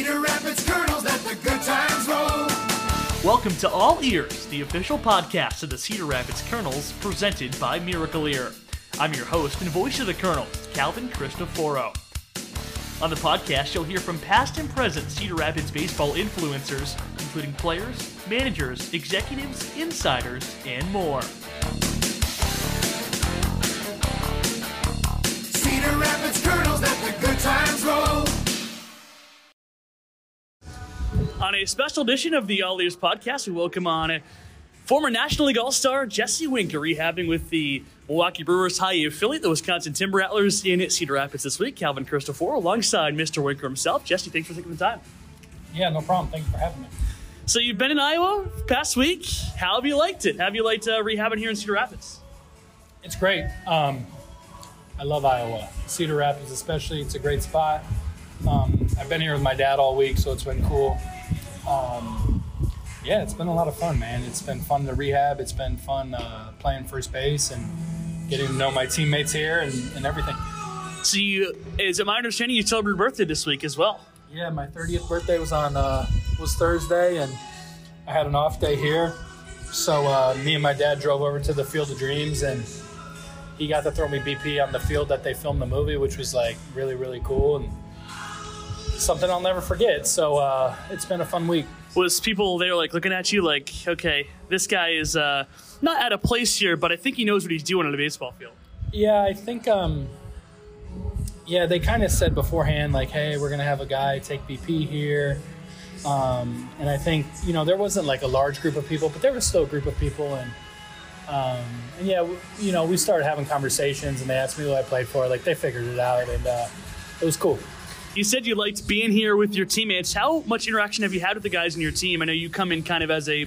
Cedar Rapids Kernels, let the good times roll. Welcome to All Ears, the official podcast of the Cedar Rapids Kernels, presented by Miracle Ear. I'm your host and voice of the Kernels, Calvin Cristoforo. On the podcast, you'll hear from past and present Cedar Rapids baseball influencers, including players, managers, executives, insiders, and more. On a special edition of the All Ears podcast, we welcome on a former National League All Star Jesse Winker, rehabbing with the Milwaukee Brewers High affiliate, the Wisconsin Timber Rattlers in Cedar Rapids this week. Calvin Christopher alongside Mr. Winker himself. Jesse, thanks for taking the time. Yeah, no problem. Thanks for having me. So you've been in Iowa past week. How have you liked it? Have you liked uh, rehabbing here in Cedar Rapids? It's great. Um, I love Iowa. Cedar Rapids, especially, it's a great spot. Um, I've been here with my dad all week, so it's been cool. Um, yeah, it's been a lot of fun, man. It's been fun to rehab. It's been fun uh, playing first base and getting to know my teammates here and, and everything. So you, is it my understanding you celebrated your birthday this week as well? Yeah, my 30th birthday was on uh, was Thursday, and I had an off day here. So uh, me and my dad drove over to the Field of Dreams, and he got to throw me BP on the field that they filmed the movie, which was like really really cool and something I'll never forget. So uh, it's been a fun week. Was people there like looking at you like, okay, this guy is uh, not at a place here, but I think he knows what he's doing on a baseball field. Yeah, I think. Um, yeah, they kind of said beforehand, like, "Hey, we're gonna have a guy take BP here," um, and I think you know there wasn't like a large group of people, but there was still a group of people, and um, and yeah, w- you know, we started having conversations, and they asked me who I played for. Like, they figured it out, and uh, it was cool. You said you liked being here with your teammates. How much interaction have you had with the guys in your team? I know you come in kind of as a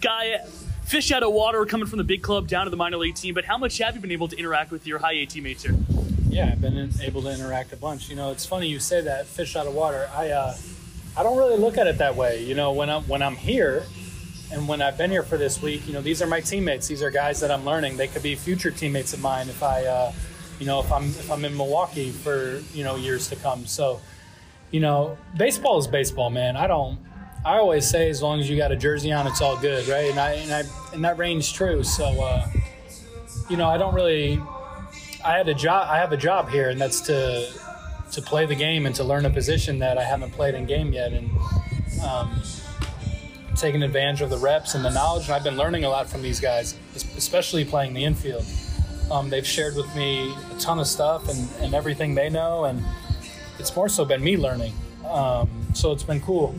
guy, fish out of water, coming from the big club down to the minor league team. But how much have you been able to interact with your high A teammates here? Yeah, I've been able to interact a bunch. You know, it's funny you say that fish out of water. I uh, I don't really look at it that way. You know, when I'm when I'm here, and when I've been here for this week, you know, these are my teammates. These are guys that I'm learning. They could be future teammates of mine if I, uh, you know, if I'm if I'm in Milwaukee for you know years to come. So, you know, baseball is baseball, man. I don't. I always say as long as you got a jersey on, it's all good, right? And I and I and that rings true. So, uh, you know, I don't really. I had a job. I have a job here, and that's to to play the game and to learn a position that I haven't played in game yet, and um, taking advantage of the reps and the knowledge. And I've been learning a lot from these guys, especially playing the infield. Um, they've shared with me a ton of stuff and, and everything they know, and it's more so been me learning. Um, so it's been cool,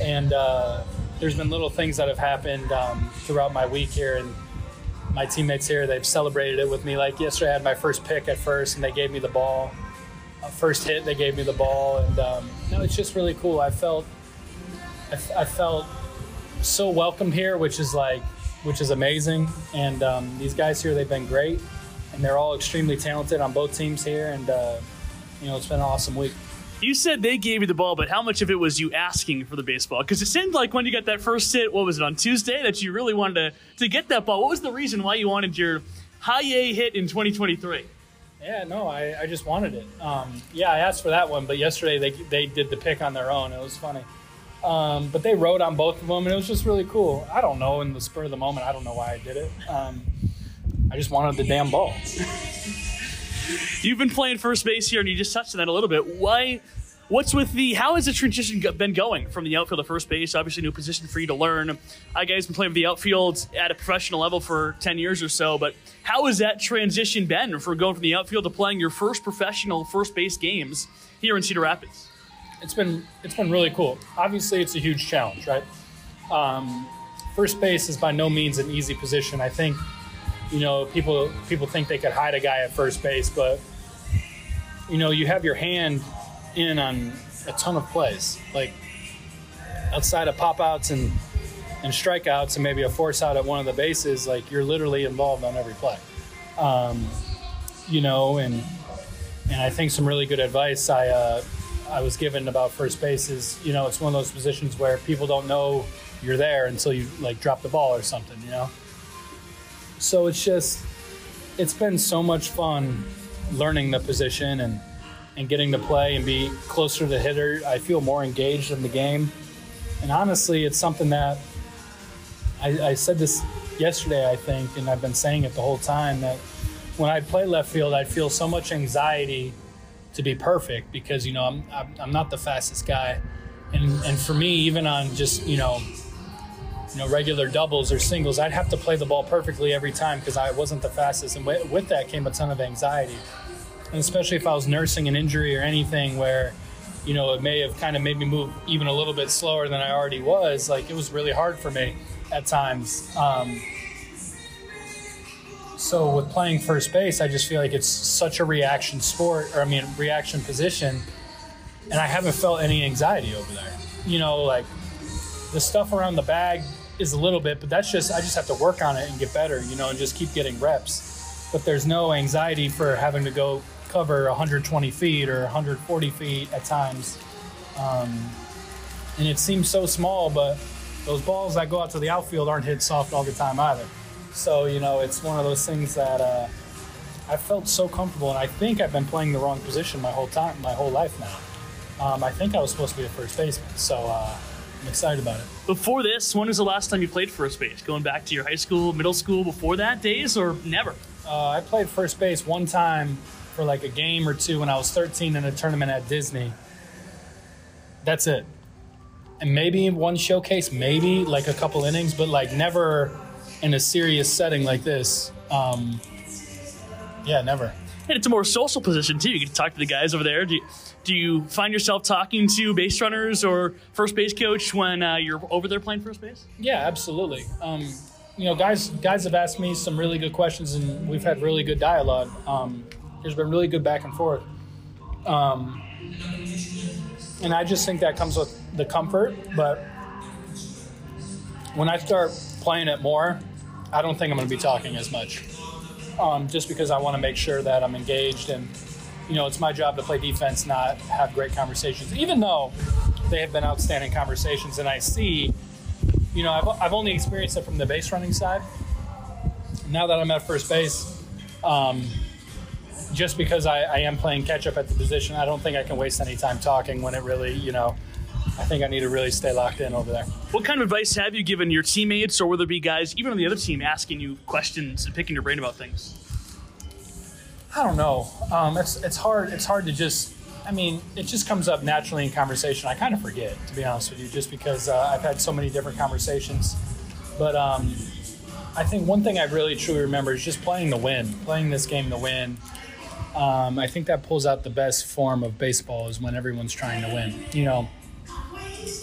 and uh, there's been little things that have happened um, throughout my week here, and my teammates here they've celebrated it with me. Like yesterday, I had my first pick at first, and they gave me the ball. Uh, first hit, they gave me the ball, and um, no, it's just really cool. I felt, I, felt so welcome here, which is like, which is amazing. And um, these guys here, they've been great, and they're all extremely talented on both teams here. And uh, you know, it's been an awesome week. You said they gave you the ball, but how much of it was you asking for the baseball? Because it seemed like when you got that first hit, what was it on Tuesday, that you really wanted to, to get that ball. What was the reason why you wanted your high A hit in 2023? Yeah, no, I, I just wanted it. Um, yeah, I asked for that one, but yesterday they, they did the pick on their own. It was funny. Um, but they wrote on both of them, and it was just really cool. I don't know in the spur of the moment. I don't know why I did it. Um, I just wanted the damn ball. You've been playing first base here, and you just touched on that a little bit. Why? What's with the? How has the transition been going from the outfield to first base? Obviously, new position for you to learn. I guys been playing with the outfield at a professional level for ten years or so, but how has that transition been for going from the outfield to playing your first professional first base games here in Cedar Rapids? it's been it's been really cool. Obviously, it's a huge challenge, right? Um, first base is by no means an easy position. I think you know people people think they could hide a guy at first base, but you know you have your hand in on a ton of plays, like outside of pop outs and and strikeouts and maybe a force out at one of the bases. Like you're literally involved on every play. Um, you know, and and I think some really good advice I uh, I was given about first base is you know it's one of those positions where people don't know you're there until you like drop the ball or something, you know. So it's just it's been so much fun learning the position and and getting to play and be closer to the hitter, I feel more engaged in the game. And honestly, it's something that I, I said this yesterday, I think, and I've been saying it the whole time that when I play left field, I feel so much anxiety to be perfect because you know I'm I'm, not the fastest guy, and and for me, even on just you know you know regular doubles or singles, I'd have to play the ball perfectly every time because I wasn't the fastest, and with, with that came a ton of anxiety, and especially if I was nursing an injury or anything where you know, it may have kind of made me move even a little bit slower than I already was. Like it was really hard for me at times. Um, so with playing first base, I just feel like it's such a reaction sport, or I mean, reaction position, and I haven't felt any anxiety over there. You know, like the stuff around the bag is a little bit, but that's just I just have to work on it and get better. You know, and just keep getting reps. But there's no anxiety for having to go cover 120 feet or 140 feet at times. Um, and it seems so small, but those balls that go out to the outfield aren't hit soft all the time either. So, you know, it's one of those things that uh, I felt so comfortable, and I think I've been playing the wrong position my whole time, my whole life now. Um, I think I was supposed to be a first baseman, so uh, I'm excited about it. Before this, when was the last time you played first base? Going back to your high school, middle school, before that days, or never? Uh, I played first base one time for like a game or two when I was 13 in a tournament at Disney. That's it. And maybe one showcase, maybe like a couple innings, but like never in a serious setting like this. Um, yeah, never. And it's a more social position too. You get to talk to the guys over there. Do you, do you find yourself talking to base runners or first base coach when uh, you're over there playing first base? Yeah, absolutely. Um, you know, guys, guys have asked me some really good questions, and we've had really good dialogue. Um, there's been really good back and forth. Um, and I just think that comes with the comfort. But when I start playing it more, I don't think I'm going to be talking as much. Um, just because I want to make sure that I'm engaged and, you know, it's my job to play defense, not have great conversations. Even though they have been outstanding conversations, and I see, you know, I've, I've only experienced it from the base running side. Now that I'm at first base, um, just because I, I am playing catch up at the position, I don't think I can waste any time talking when it really, you know, I think I need to really stay locked in over there. What kind of advice have you given your teammates, or will there be guys, even on the other team, asking you questions and picking your brain about things? I don't know. Um, it's it's hard. It's hard to just. I mean, it just comes up naturally in conversation. I kind of forget, to be honest with you, just because uh, I've had so many different conversations. But um, I think one thing I really truly remember is just playing the win, playing this game to win. Um, I think that pulls out the best form of baseball is when everyone's trying to win. You know,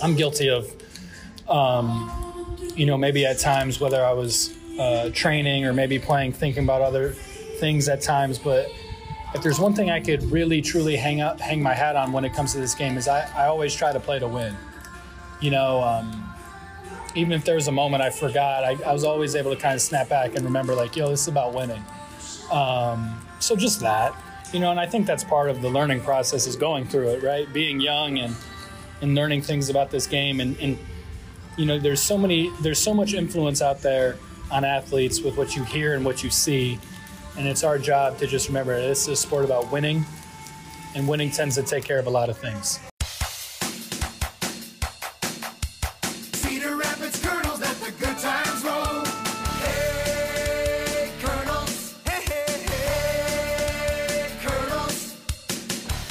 I'm guilty of, um, you know, maybe at times whether I was uh, training or maybe playing, thinking about other things at times. But if there's one thing I could really truly hang up, hang my hat on when it comes to this game is I, I always try to play to win. You know, um, even if there was a moment I forgot, I, I was always able to kind of snap back and remember, like, yo, this is about winning. Um, so just that, you know, and I think that's part of the learning process is going through it, right? Being young and and learning things about this game, and, and you know, there's so many, there's so much influence out there on athletes with what you hear and what you see, and it's our job to just remember this is a sport about winning, and winning tends to take care of a lot of things. Cedar Rapids Kernels, let the good times roll. Hey, Kernels. Hey, hey, hey, Kernels.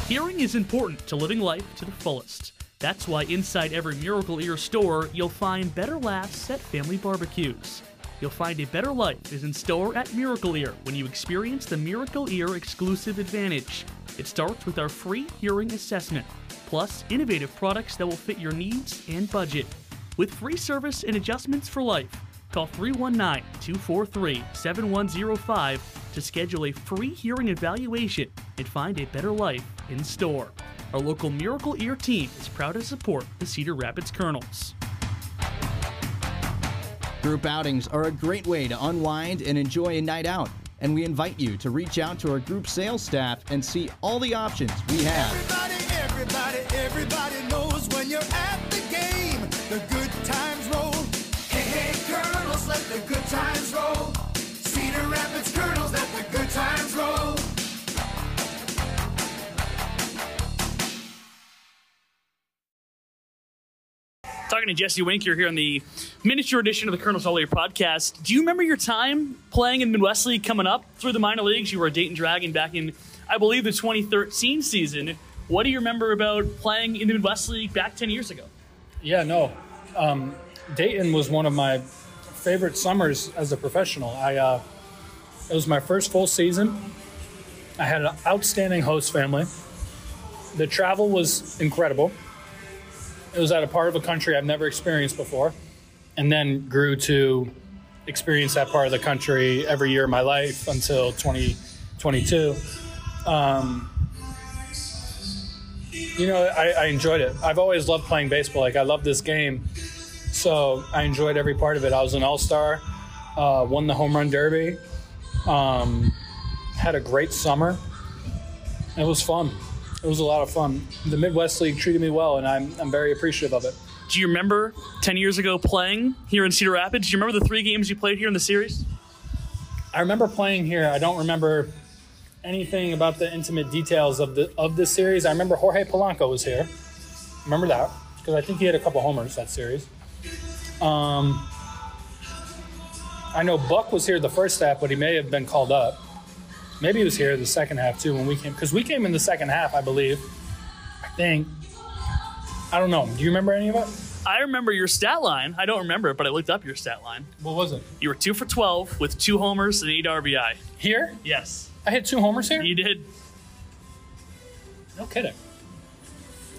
Hearing is important to living life to the fullest. That's why inside every Miracle Ear store, you'll find better laughs at family barbecues. You'll find a better life is in store at Miracle Ear when you experience the Miracle Ear exclusive advantage. It starts with our free hearing assessment, plus innovative products that will fit your needs and budget. With free service and adjustments for life, call 319 243 7105 to schedule a free hearing evaluation and find a better life in store. Our local Miracle Ear team is proud to support the Cedar Rapids Kernels. Group outings are a great way to unwind and enjoy a night out, and we invite you to reach out to our group sales staff and see all the options we have. Everybody, everybody, everybody knows when you're at the game. The good times roll. Hey, hey, Kernels, let the good times roll. Cedar Rapids Kernels, let the good times roll. Talking to Jesse Winker here on the miniature edition of the Kernel All podcast. Do you remember your time playing in Midwest League coming up through the minor leagues? You were a Dayton Dragon back in, I believe, the 2013 season. What do you remember about playing in the Midwest League back 10 years ago? Yeah, no. Um, Dayton was one of my favorite summers as a professional. I uh, it was my first full season. I had an outstanding host family. The travel was incredible. It was at a part of a country I've never experienced before, and then grew to experience that part of the country every year of my life until 2022. Um, you know, I, I enjoyed it. I've always loved playing baseball. Like I love this game, so I enjoyed every part of it. I was an all star, uh, won the home run derby, um, had a great summer. It was fun. It was a lot of fun. The Midwest League treated me well, and I'm, I'm very appreciative of it. Do you remember 10 years ago playing here in Cedar Rapids? Do you remember the three games you played here in the series? I remember playing here. I don't remember anything about the intimate details of the of this series. I remember Jorge Polanco was here. Remember that because I think he had a couple homers that series. Um, I know Buck was here the first half, but he may have been called up. Maybe he was here the second half too when we came because we came in the second half, I believe. I think. I don't know. Do you remember any of it? I remember your stat line. I don't remember it, but I looked up your stat line. What was it? You were two for 12 with two homers and eight RBI. Here? Yes, I hit two homers here. you did. No kidding.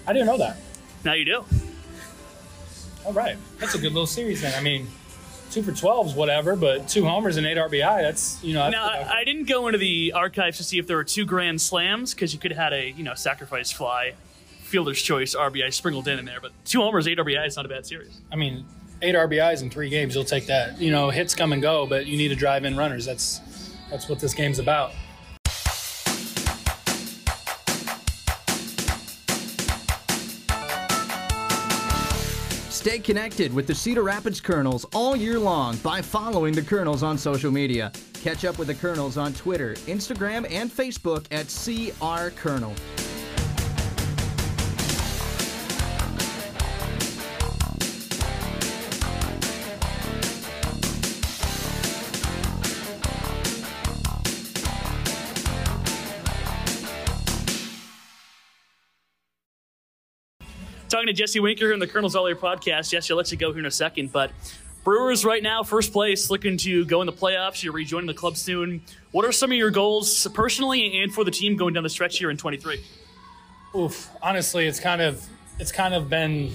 I didn't know that. Now you do. All right, that's a good little series then. I mean, two for 12 is whatever, but two homers and eight RBI. That's you know. That's Now, I, I didn't go into the archives to see if there were two grand slams because you could have had a you know sacrifice fly, fielder's choice RBI sprinkled in in there. But two homers, eight RBI is not a bad series. I mean, eight RBIs in three games, you'll take that. You know, hits come and go, but you need to drive in runners. That's that's what this game's about. Stay connected with the Cedar Rapids Kernels all year long by following the Kernels on social media. Catch up with the Kernels on Twitter, Instagram, and Facebook at CR Kernel. Talking to Jesse Winker here in the Kernel's All Air podcast. Jesse, I'll let you go here in a second, but Brewers right now, first place, looking to go in the playoffs. You're rejoining the club soon. What are some of your goals personally and for the team going down the stretch here in 23? Oof. Honestly, it's kind of it's kind of been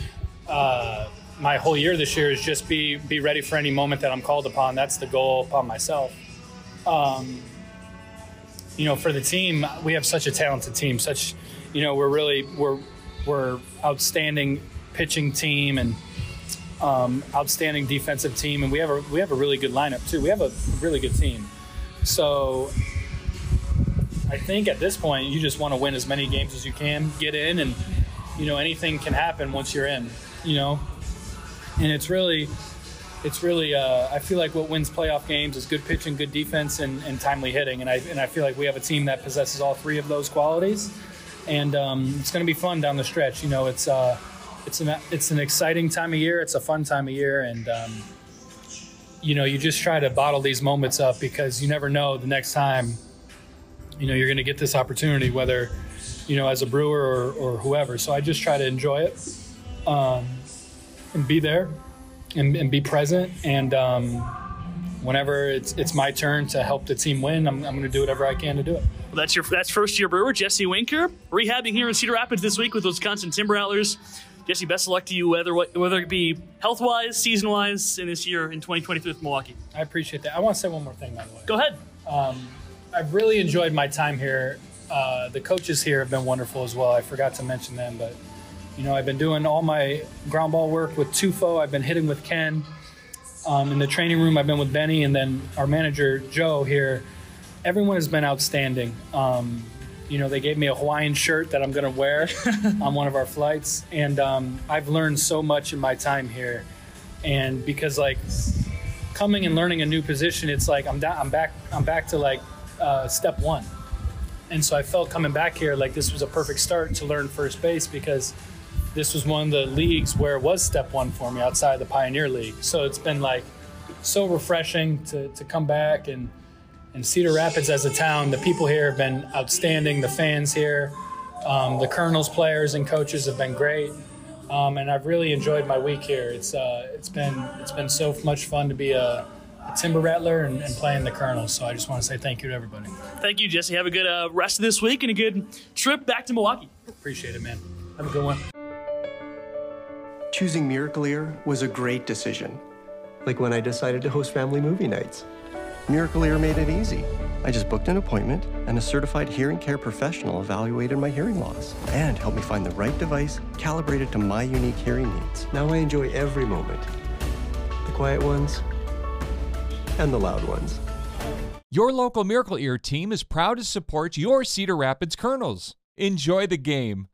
uh, my whole year this year is just be be ready for any moment that I'm called upon. That's the goal upon myself. Um, you know, for the team, we have such a talented team. Such, you know, we're really we're we're outstanding pitching team and um, outstanding defensive team, and we have a we have a really good lineup too. We have a really good team. So I think at this point, you just want to win as many games as you can, get in, and you know anything can happen once you're in. You know, and it's really, it's really. Uh, I feel like what wins playoff games is good pitching, good defense, and, and timely hitting. And I and I feel like we have a team that possesses all three of those qualities, and um, it's going to be fun down the stretch. You know, it's. Uh, it's an it's an exciting time of year. It's a fun time of year, and um, you know you just try to bottle these moments up because you never know the next time you know you're going to get this opportunity, whether you know as a brewer or, or whoever. So I just try to enjoy it um, and be there and, and be present. And um, whenever it's it's my turn to help the team win, I'm, I'm going to do whatever I can to do it. That's your that's first year brewer Jesse Winker rehabbing here in Cedar Rapids this week with Wisconsin Timber Rattlers. Jesse, best of luck to you, whether whether it be health wise, season wise, in this year in 2023 with Milwaukee. I appreciate that. I want to say one more thing, by the way. Go ahead. I've really enjoyed my time here. Uh, the coaches here have been wonderful as well. I forgot to mention them, but you know, I've been doing all my ground ball work with Tufo. I've been hitting with Ken. Um, in the training room, I've been with Benny, and then our manager Joe here. Everyone has been outstanding. Um, you know, they gave me a Hawaiian shirt that I'm going to wear on one of our flights, and um, I've learned so much in my time here. And because like coming and learning a new position, it's like I'm da- I'm back I'm back to like uh, step one. And so I felt coming back here like this was a perfect start to learn first base because this was one of the leagues where it was step one for me outside of the Pioneer League. So it's been like so refreshing to, to come back and and Cedar Rapids as a town. The people here have been outstanding. The fans here, um, the Kernels players and coaches have been great. Um, and I've really enjoyed my week here. It's uh, it's been it's been so much fun to be a, a Timber Rattler and, and playing the Kernels. So I just want to say thank you to everybody. Thank you, Jesse. Have a good uh, rest of this week and a good trip back to Milwaukee. Appreciate it, man. Have a good one. Choosing Miracle Ear was a great decision. Like when I decided to host family movie nights. Miracle Ear made it easy. I just booked an appointment, and a certified hearing care professional evaluated my hearing loss and helped me find the right device calibrated to my unique hearing needs. Now I enjoy every moment the quiet ones and the loud ones. Your local Miracle Ear team is proud to support your Cedar Rapids Kernels. Enjoy the game.